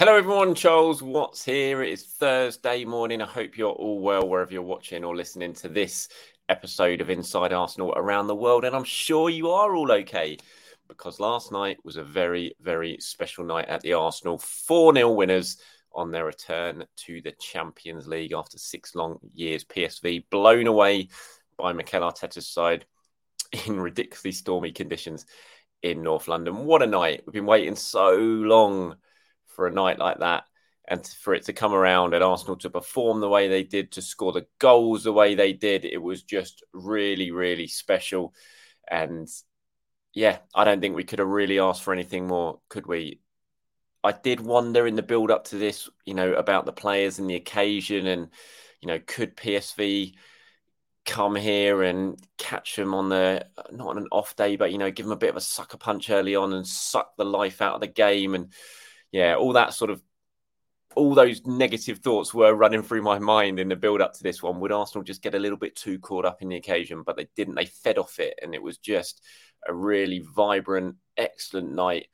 Hello, everyone. Charles Watts here. It is Thursday morning. I hope you're all well wherever you're watching or listening to this episode of Inside Arsenal around the world. And I'm sure you are all okay because last night was a very, very special night at the Arsenal. 4 0 winners on their return to the Champions League after six long years. PSV blown away by Mikel Arteta's side in ridiculously stormy conditions in North London. What a night. We've been waiting so long for a night like that and for it to come around and Arsenal to perform the way they did, to score the goals the way they did, it was just really, really special. And yeah, I don't think we could have really asked for anything more, could we? I did wonder in the build up to this, you know, about the players and the occasion, and you know, could PSV come here and catch them on the not on an off day, but you know, give them a bit of a sucker punch early on and suck the life out of the game and yeah, all that sort of all those negative thoughts were running through my mind in the build up to this one. Would Arsenal just get a little bit too caught up in the occasion? But they didn't. They fed off it, and it was just a really vibrant, excellent night,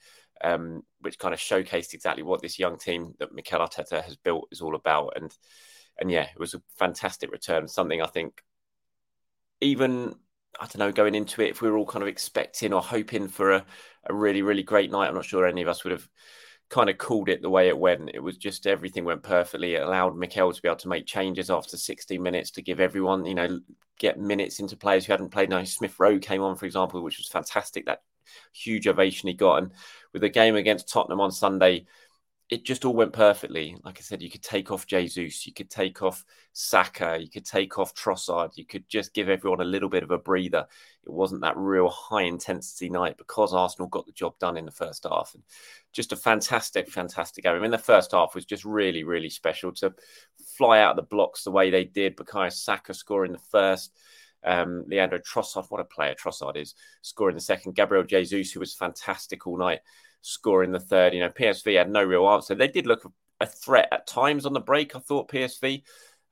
um, which kind of showcased exactly what this young team that Mikel Arteta has built is all about. And and yeah, it was a fantastic return. Something I think even I don't know, going into it, if we were all kind of expecting or hoping for a, a really, really great night, I'm not sure any of us would have kind of called it the way it went. It was just everything went perfectly. It allowed Mikel to be able to make changes after 60 minutes to give everyone, you know, get minutes into players who hadn't played. Now Smith Rowe came on, for example, which was fantastic. That huge ovation he got. And with the game against Tottenham on Sunday, it just all went perfectly. Like I said, you could take off Jesus, you could take off Saka, you could take off Trossard, you could just give everyone a little bit of a breather. It wasn't that real high intensity night because Arsenal got the job done in the first half. And just a fantastic, fantastic game. I mean, the first half was just really, really special to fly out of the blocks the way they did. Bukayo Saka scoring the first. Um, Leandro Trossard, what a player Trossard is, scoring the second. Gabriel Jesus, who was fantastic all night scoring the third. You know, PSV had no real answer. They did look a threat at times on the break, I thought, PSV.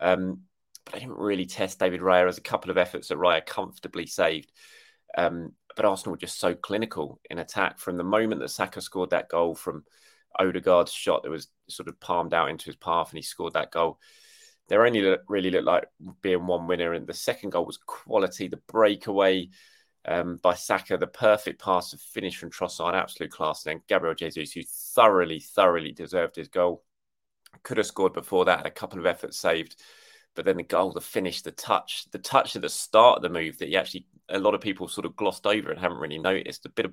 Um, but they didn't really test David Raya as a couple of efforts that Raya comfortably saved. Um, but Arsenal were just so clinical in attack from the moment that Saka scored that goal from Odegaard's shot that was sort of palmed out into his path and he scored that goal. They only really looked like being one winner. And the second goal was quality. The breakaway um, by Saka, the perfect pass to finish from Trossard, absolute class. And then Gabriel Jesus, who thoroughly, thoroughly deserved his goal, could have scored before that, a couple of efforts saved. But then the goal, the finish, the touch, the touch at the start of the move that he actually, a lot of people sort of glossed over and haven't really noticed. A bit of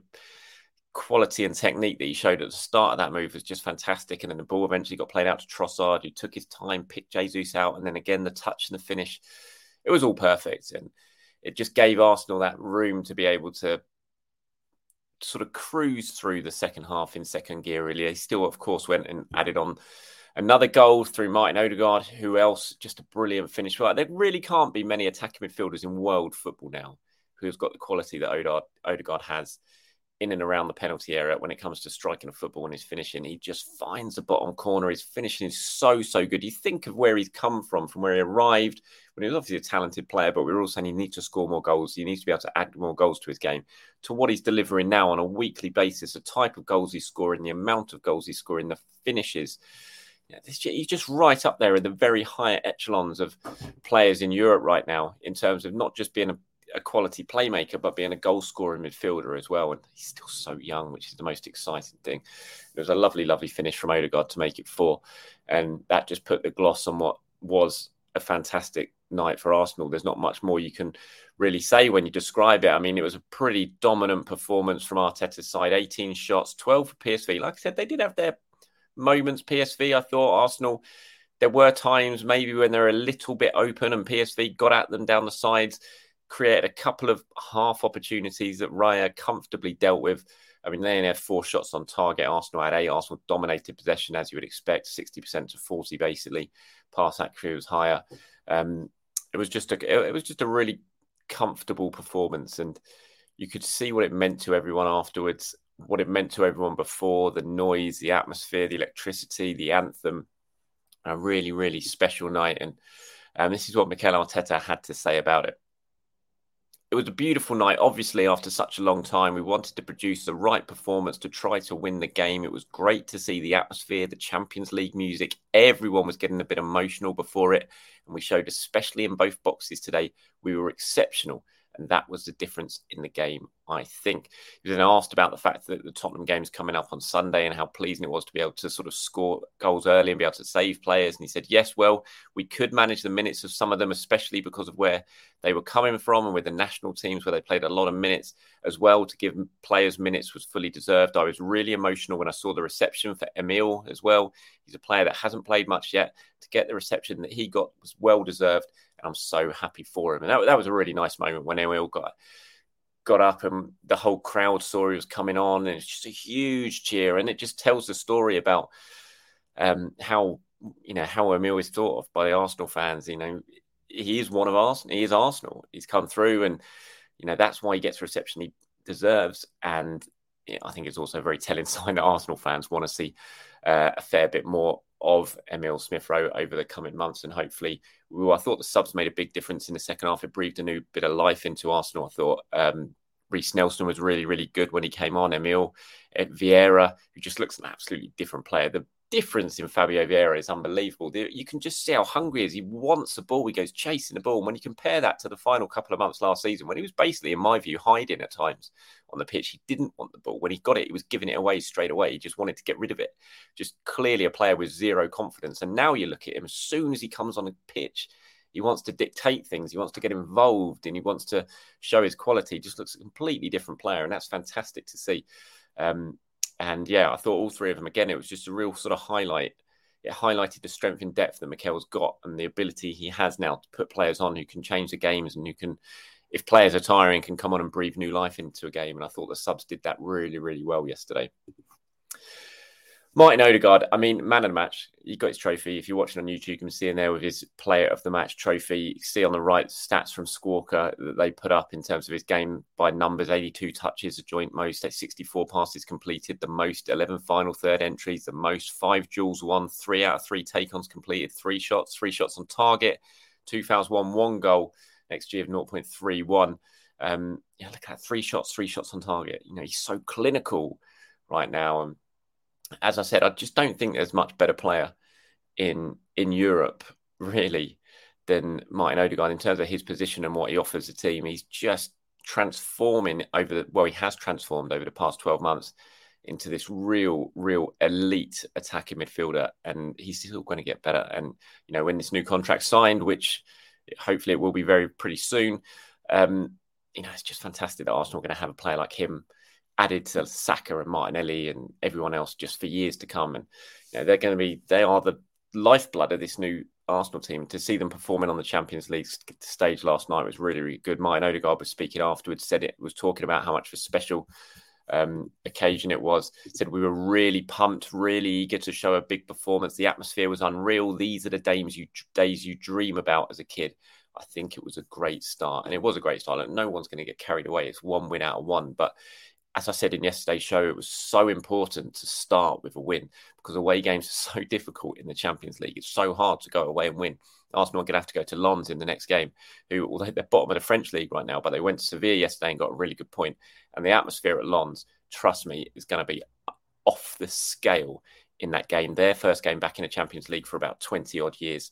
quality and technique that he showed at the start of that move was just fantastic. And then the ball eventually got played out to Trossard, who took his time, picked Jesus out, and then again the touch and the finish. It was all perfect. And it just gave Arsenal that room to be able to sort of cruise through the second half in second gear. Really, they still, of course, went and added on another goal through Martin Odegaard. Who else? Just a brilliant finish. There really can't be many attacking midfielders in world football now who's got the quality that Odegaard, Odegaard has in and around the penalty area when it comes to striking a football and his finishing. He just finds the bottom corner. His finishing is so, so good. You think of where he's come from, from where he arrived when he was obviously a talented player, but we are all saying he needs to score more goals. He needs to be able to add more goals to his game, to what he's delivering now on a weekly basis, the type of goals he's scoring, the amount of goals he's scoring, the finishes. Yeah, this, he's just right up there in the very higher echelons of players in Europe right now, in terms of not just being a a quality playmaker, but being a goal scoring midfielder as well. And he's still so young, which is the most exciting thing. It was a lovely, lovely finish from Odegaard to make it four. And that just put the gloss on what was a fantastic night for Arsenal. There's not much more you can really say when you describe it. I mean, it was a pretty dominant performance from Arteta's side 18 shots, 12 for PSV. Like I said, they did have their moments. PSV, I thought Arsenal. There were times maybe when they're a little bit open and PSV got at them down the sides created a couple of half opportunities that Raya comfortably dealt with. I mean, they only had four shots on target. Arsenal had eight. Arsenal dominated possession as you would expect, sixty percent to forty, basically. Pass accuracy was higher. Um, it was just a it was just a really comfortable performance, and you could see what it meant to everyone afterwards. What it meant to everyone before the noise, the atmosphere, the electricity, the anthem. A really, really special night, and um, this is what Mikel Arteta had to say about it it was a beautiful night. Obviously, after such a long time, we wanted to produce the right performance to try to win the game. It was great to see the atmosphere, the Champions League music. Everyone was getting a bit emotional before it. And we showed, especially in both boxes today, we were exceptional. And that was the difference in the game, I think. He was then asked about the fact that the Tottenham game's coming up on Sunday and how pleasing it was to be able to sort of score goals early and be able to save players. And he said, yes, well, we could manage the minutes of some of them, especially because of where they were coming from and with the national teams where they played a lot of minutes as well. To give players minutes was fully deserved. I was really emotional when I saw the reception for Emil as well. He's a player that hasn't played much yet. To get the reception that he got was well deserved. I'm so happy for him. And that, that was a really nice moment when Emil got got up and the whole crowd he was coming on, and it's just a huge cheer. And it just tells the story about um, how you know how Emil is thought of by the Arsenal fans. You know, he is one of Arsenal. He is Arsenal. He's come through, and you know that's why he gets the reception he deserves. And I think it's also a very telling sign that Arsenal fans want to see uh, a fair bit more of Emil Smith Rowe over the coming months. And hopefully, I thought the subs made a big difference in the second half. It breathed a new bit of life into Arsenal. I thought um, Reiss Nelson was really, really good when he came on. Emil Vieira, who just looks an absolutely different player. The difference in Fabio Vieira is unbelievable. You can just see how hungry he is. He wants the ball. He goes chasing the ball. And when you compare that to the final couple of months last season, when he was basically, in my view, hiding at times on the pitch, he didn't want the ball. When he got it, he was giving it away straight away. He just wanted to get rid of it. Just clearly a player with zero confidence. And now you look at him, as soon as he comes on the pitch, he wants to dictate things. He wants to get involved and he wants to show his quality. He just looks a completely different player. And that's fantastic to see. Um, and yeah, I thought all three of them again. It was just a real sort of highlight. It highlighted the strength and depth that Mikel's got and the ability he has now to put players on who can change the games and who can, if players are tiring, can come on and breathe new life into a game. And I thought the subs did that really, really well yesterday. Martin Odegaard, I mean, man of the match. He got his trophy. If you're watching on YouTube, you can see in there with his player of the match trophy. You can see on the right stats from Squawka that they put up in terms of his game by numbers 82 touches, a joint most, 64 passes completed, the most 11 final third entries, the most five duels won, three out of three take ons completed, three shots, three shots on target, two fouls, one, one goal, XG of 0.31. Um, yeah, look at three shots, three shots on target. You know, he's so clinical right now. And as I said, I just don't think there's much better player in in Europe really than Martin Odegaard in terms of his position and what he offers the team. He's just transforming over the well, he has transformed over the past 12 months into this real, real elite attacking midfielder, and he's still going to get better. And you know, when this new contract signed, which hopefully it will be very pretty soon, um, you know, it's just fantastic that Arsenal are going to have a player like him added to Saka and Martinelli and everyone else just for years to come. And you know, they're going to be they are the lifeblood of this new Arsenal team. To see them performing on the Champions League stage last night was really, really good. Martin Odegaard was speaking afterwards, said it was talking about how much of a special um, occasion it was. Said we were really pumped, really eager to show a big performance. The atmosphere was unreal. These are the days you days you dream about as a kid. I think it was a great start, and it was a great start. And no one's going to get carried away. It's one win out of one, but as I said in yesterday's show, it was so important to start with a win because away games are so difficult in the Champions League. It's so hard to go away and win. Arsenal are going to have to go to Lens in the next game, who, although they're bottom of the French league right now, but they went to Sevilla yesterday and got a really good point. And the atmosphere at Lens, trust me, is going to be off the scale in that game. Their first game back in the Champions League for about 20 odd years.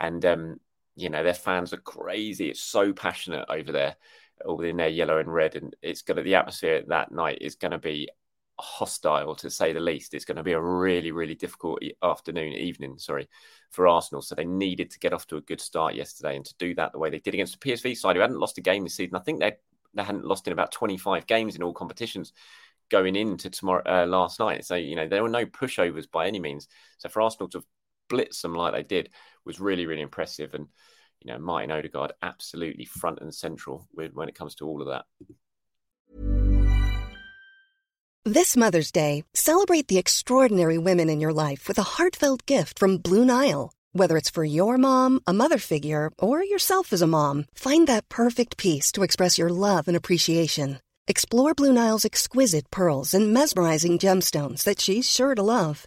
And, um, you know, their fans are crazy. It's so passionate over there all in their yellow and red, and it's going to the atmosphere that night is going to be hostile to say the least. It's going to be a really, really difficult afternoon, evening, sorry, for Arsenal. So they needed to get off to a good start yesterday, and to do that the way they did against the PSV side, who hadn't lost a game this season. I think they they hadn't lost in about 25 games in all competitions going into tomorrow uh, last night. So you know there were no pushovers by any means. So for Arsenal to blitz them like they did was really, really impressive. And you know, Martin Odegaard absolutely front and central when it comes to all of that. This Mother's Day, celebrate the extraordinary women in your life with a heartfelt gift from Blue Nile. Whether it's for your mom, a mother figure, or yourself as a mom, find that perfect piece to express your love and appreciation. Explore Blue Nile's exquisite pearls and mesmerizing gemstones that she's sure to love.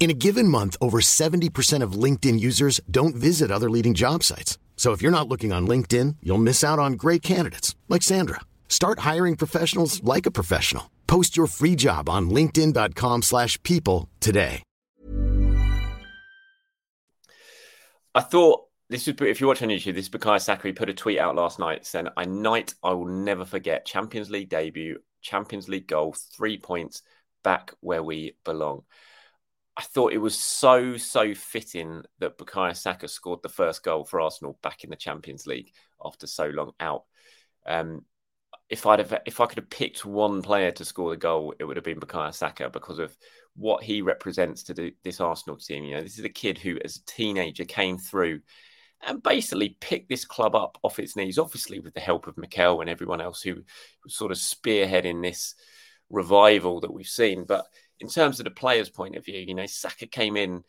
In a given month, over 70% of LinkedIn users don't visit other leading job sites. So if you're not looking on LinkedIn, you'll miss out on great candidates like Sandra. Start hiring professionals like a professional. Post your free job on linkedin.com/people today. I thought this was if you watch on YouTube, this is Bukayo Saka put a tweet out last night saying, "A night I will never forget. Champions League debut, Champions League goal, 3 points back where we belong." I thought it was so so fitting that Bukayo Saka scored the first goal for Arsenal back in the Champions League after so long out. Um, if I'd have, if I could have picked one player to score the goal, it would have been Bukayo Saka because of what he represents to the, this Arsenal team. You know, this is a kid who, as a teenager, came through and basically picked this club up off its knees. Obviously, with the help of Mikel and everyone else who was sort of spearheading this revival that we've seen, but in terms of the players' point of view, you know, Saka came in,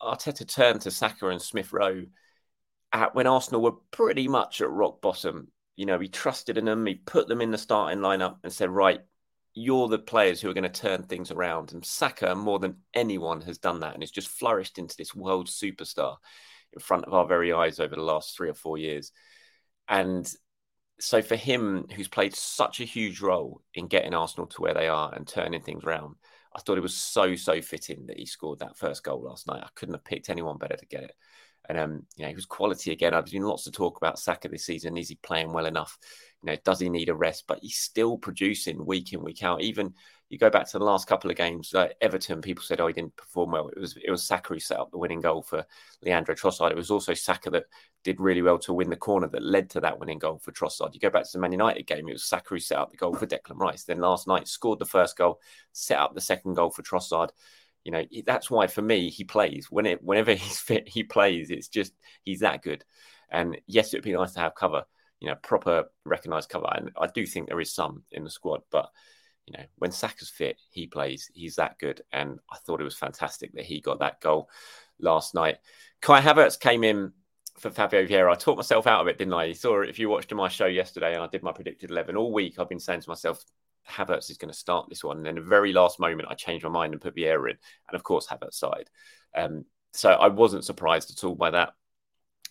Arteta turned to Saka and Smith Rowe at when Arsenal were pretty much at rock bottom. You know, he trusted in them, he put them in the starting lineup and said, right, you're the players who are going to turn things around. And Saka, more than anyone, has done that and has just flourished into this world superstar in front of our very eyes over the last three or four years. And so for him, who's played such a huge role in getting Arsenal to where they are and turning things around, I thought it was so so fitting that he scored that first goal last night. I couldn't have picked anyone better to get it. And um, you know, he was quality again. I've been lots of talk about Saka this season. Is he playing well enough? You know, does he need a rest? But he's still producing week in, week out. Even you go back to the last couple of games, uh, Everton, people said, "Oh, he didn't perform well." It was it was Saka who set up the winning goal for Leandro Trossard. It was also Saka that did really well to win the corner that led to that winning goal for Trossard. You go back to the Man United game; it was Saka who set up the goal for Declan Rice. Then last night, scored the first goal, set up the second goal for Trossard. You know, that's why for me he plays when it whenever he's fit, he plays. It's just he's that good. And yes, it'd be nice to have cover, you know, proper recognised cover, and I do think there is some in the squad, but you know, when Saka's fit, he plays. He's that good. And I thought it was fantastic that he got that goal last night. Kai Havertz came in for Fabio Vieira. I taught myself out of it, didn't I? You saw it if you watched my show yesterday and I did my predicted 11 all week, I've been saying to myself, Havertz is going to start this one. And then the very last moment, I changed my mind and put Vieira in. And of course, Havertz side. Um, so I wasn't surprised at all by that.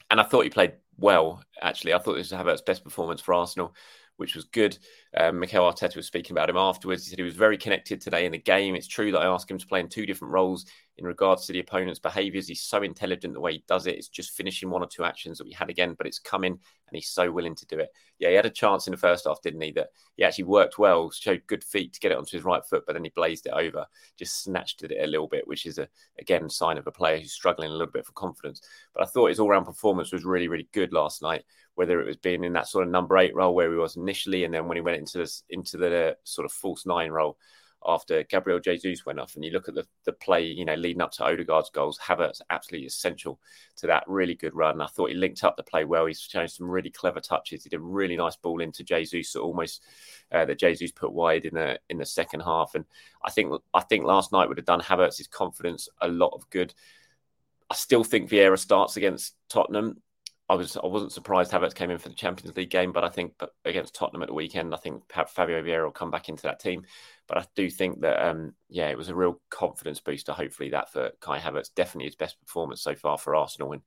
And I thought he played well, actually. I thought this was Havertz's best performance for Arsenal which was good. Um, Mikel Arteta was speaking about him afterwards. He said he was very connected today in the game. It's true that I asked him to play in two different roles in regards to the opponent's behaviours. He's so intelligent the way he does it. It's just finishing one or two actions that we had again, but it's coming and he's so willing to do it. Yeah, he had a chance in the first half, didn't he? That he actually worked well, showed good feet to get it onto his right foot, but then he blazed it over, just snatched at it a little bit, which is a again sign of a player who's struggling a little bit for confidence. But I thought his all-round performance was really, really good last night. Whether it was being in that sort of number eight role where he was initially, and then when he went into into the sort of false nine role after Gabriel Jesus went off, and you look at the, the play, you know, leading up to Odegaard's goals, Havertz absolutely essential to that really good run. I thought he linked up the play well. He's shown some really clever touches. He did a really nice ball into Jesus, almost uh, that Jesus put wide in the in the second half. And I think I think last night would have done Havertz's confidence a lot of good. I still think Vieira starts against Tottenham. I was I wasn't surprised Havertz came in for the Champions League game, but I think against Tottenham at the weekend, I think Fabio Vieira will come back into that team. But I do think that um, yeah, it was a real confidence booster. Hopefully, that for Kai Havertz definitely his best performance so far for Arsenal. And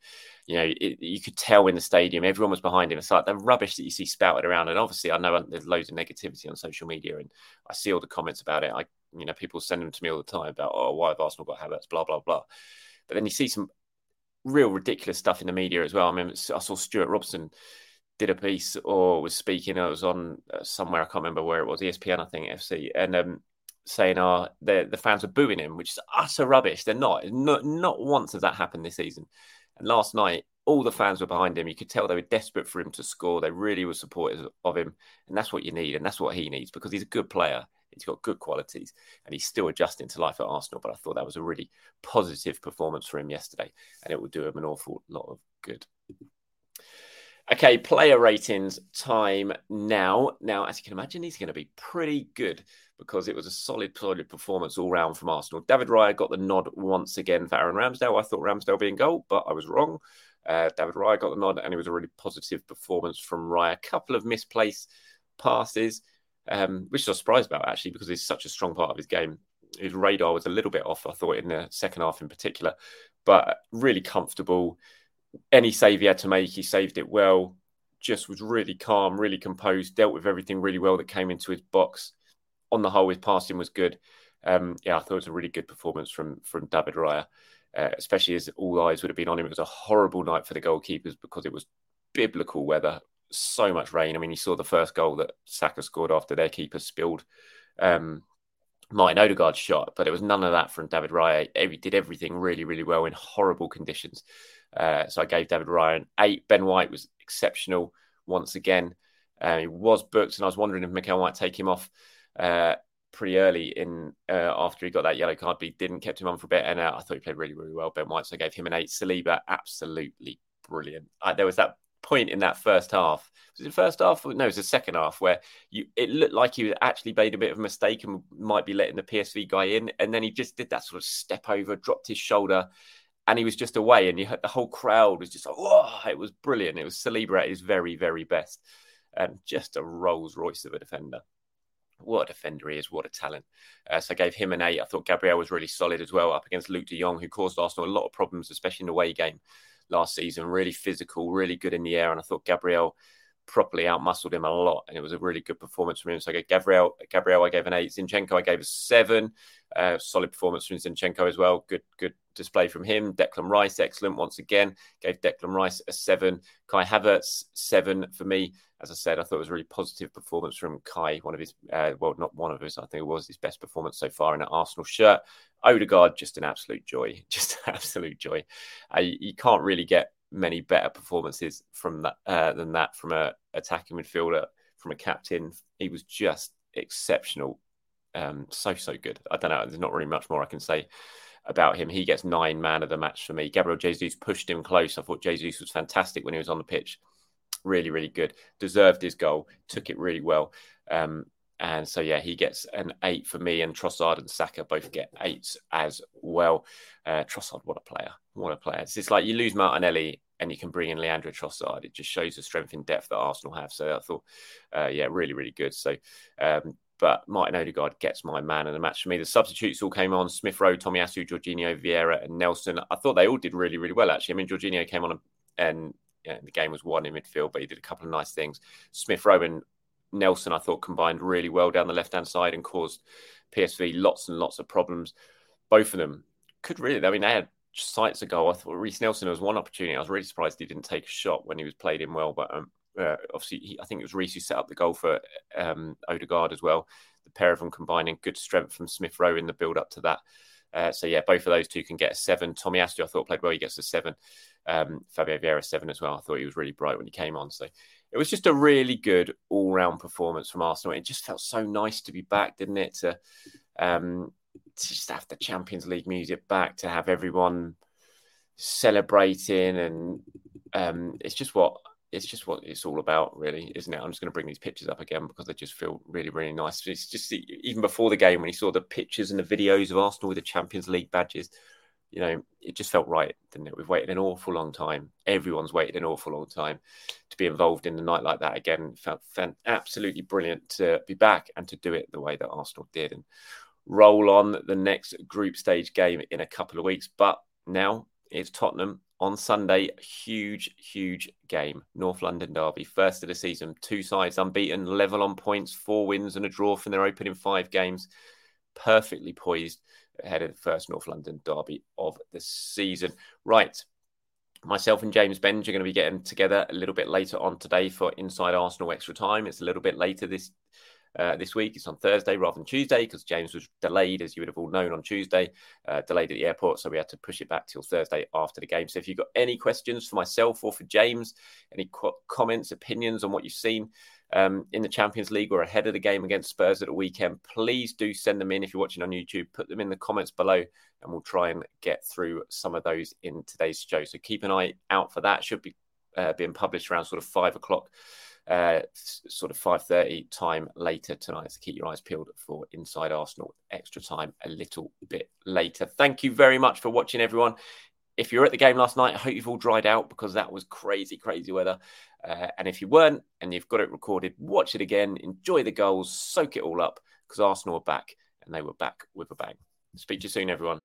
you know, it, you could tell in the stadium, everyone was behind him. It's like the rubbish that you see spouted around. And obviously, I know there's loads of negativity on social media, and I see all the comments about it. I you know, people send them to me all the time about oh, why have Arsenal got Havertz, blah blah blah. But then you see some real ridiculous stuff in the media as well. I mean, I saw Stewart Robson did a piece or was speaking. It was on uh, somewhere I can't remember where it was, ESPN, I think, FC, and um, saying, "Oh, the the fans are booing him," which is utter rubbish. They're not. Not not once has that happened this season. And last night, all the fans were behind him. You could tell they were desperate for him to score. They really were supporters of him, and that's what you need, and that's what he needs because he's a good player. He's got good qualities and he's still adjusting to life at Arsenal. But I thought that was a really positive performance for him yesterday and it will do him an awful lot of good. Okay, player ratings time now. Now, as you can imagine, he's going to be pretty good because it was a solid, solid performance all round from Arsenal. David Raya got the nod once again for Aaron Ramsdale. I thought Ramsdale being goal, but I was wrong. Uh, David Raya got the nod, and it was a really positive performance from Raya. A couple of misplaced passes, um, which I was surprised about actually because he's such a strong part of his game. His radar was a little bit off, I thought, in the second half in particular, but really comfortable. Any save he had to make, he saved it well. Just was really calm, really composed, dealt with everything really well that came into his box. On the whole, his passing was good. Um, yeah, I thought it was a really good performance from from David Raya, uh, especially as all eyes would have been on him. It was a horrible night for the goalkeepers because it was biblical weather so much rain. I mean, you saw the first goal that Saka scored after their keeper spilled um, Martin Odegaard's shot, but it was none of that from David Raya. He did everything really, really well in horrible conditions. Uh, so I gave David Raya an eight. Ben White was exceptional once again. Uh, he was booked, and I was wondering if Mikel might take him off uh, pretty early in uh, after he got that yellow card, but he didn't. Kept him on for a bit, and uh, I thought he played really, really well. Ben White, so I gave him an eight. Saliba, absolutely brilliant. Uh, there was that point in that first half. Was it the first half? No, it was the second half where you it looked like he actually made a bit of a mistake and might be letting the PSV guy in, and then he just did that sort of step over, dropped his shoulder, and he was just away, and you had the whole crowd was just like! It was brilliant. It was Saliba at his very, very best, and just a Rolls Royce of a defender. What a defender he is! What a talent! Uh, so I gave him an eight. I thought Gabriel was really solid as well up against Luuk De Jong, who caused Arsenal a lot of problems, especially in the away game last season. Really physical, really good in the air, and I thought Gabriel properly outmuscled him a lot, and it was a really good performance from him. So I gave Gabriel, Gabriel, I gave an eight. Zinchenko, I gave a seven. Uh, solid performance from Zinchenko as well. Good, good display from him. Declan Rice, excellent once again. Gave Declan Rice a seven. Kai Havertz, seven for me. As I said, I thought it was a really positive performance from Kai. One of his, uh, well, not one of his. I think it was his best performance so far in an Arsenal shirt. Odegaard, just an absolute joy, just an absolute joy. Uh, you can't really get many better performances from that uh, than that from a attacking midfielder, from a captain. He was just exceptional, um, so so good. I don't know. There's not really much more I can say about him. He gets nine man of the match for me. Gabriel Jesus pushed him close. I thought Jesus was fantastic when he was on the pitch. Really, really good. Deserved his goal. Took it really well. Um, and so, yeah, he gets an eight for me, and Trossard and Saka both get eights as well. Uh, Trossard, what a player! What a player! It's like you lose Martinelli and you can bring in Leandro Trossard. It just shows the strength and depth that Arsenal have. So I thought, uh, yeah, really, really good. So, um, but Martin Odegaard gets my man in the match for me. The substitutes all came on: Smith Rowe, Tomiyasu, Jorginho, Vieira, and Nelson. I thought they all did really, really well. Actually, I mean, Jorginho came on and, and yeah, the game was one in midfield, but he did a couple of nice things. Smith Rowe and Nelson, I thought, combined really well down the left hand side and caused PSV lots and lots of problems. Both of them could really, I mean, they had sights a goal. I thought Reiss Nelson was one opportunity. I was really surprised he didn't take a shot when he was played in well, but um, uh, obviously, he, I think it was Reiss who set up the goal for um, Odegaard as well. The pair of them combining good strength from Smith Rowe in the build up to that. Uh, so yeah, both of those two can get a seven. Tomiyasu, I thought played well. He gets a seven. Um, Fabio Vieira seven as well. I thought he was really bright when he came on. So it was just a really good all round performance from Arsenal. It just felt so nice to be back, didn't it? To, um, to just have the Champions League music back, to have everyone celebrating, and um, it's just what it's just what it's all about, really, isn't it? I'm just going to bring these pictures up again because they just feel really, really nice. It's just even before the game when you saw the pictures and the videos of Arsenal with the Champions League badges, you know, it just felt right, didn't it? We've waited an awful long time. Everyone's waited an awful long time to be involved in a night like that again. It felt absolutely brilliant to be back and to do it the way that Arsenal did and roll on the next group stage game in a couple of weeks. But now it's Tottenham on Sunday. Huge, huge game. North London Derby, first of the season. Two sides unbeaten, level on points, four wins and a draw from their opening five games. Perfectly poised ahead of the first North London Derby of the season. Right. Myself and James Benge are going to be getting together a little bit later on today for Inside Arsenal Extra Time. It's a little bit later this uh, this week. It's on Thursday rather than Tuesday because James was delayed, as you would have all known, on Tuesday, uh, delayed at the airport. So we had to push it back till Thursday after the game. So if you've got any questions for myself or for James, any qu- comments, opinions on what you've seen um, in the Champions League or ahead of the game against Spurs at the weekend, please do send them in. If you're watching on YouTube, put them in the comments below and we'll try and get through some of those in today's show. So keep an eye out for that. Should be uh, being published around sort of five o'clock uh, sort of 5.30 time later tonight. So keep your eyes peeled for Inside Arsenal extra time a little bit later. Thank you very much for watching, everyone. If you're at the game last night, I hope you've all dried out because that was crazy, crazy weather. Uh, and if you weren't and you've got it recorded, watch it again, enjoy the goals, soak it all up because Arsenal are back and they were back with a bang. Speak to you soon, everyone.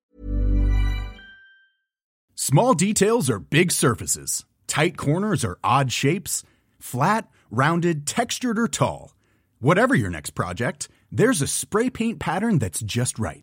Small details are big surfaces, tight corners are odd shapes, flat, rounded, textured, or tall. Whatever your next project, there's a spray paint pattern that's just right.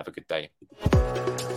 Have a good day.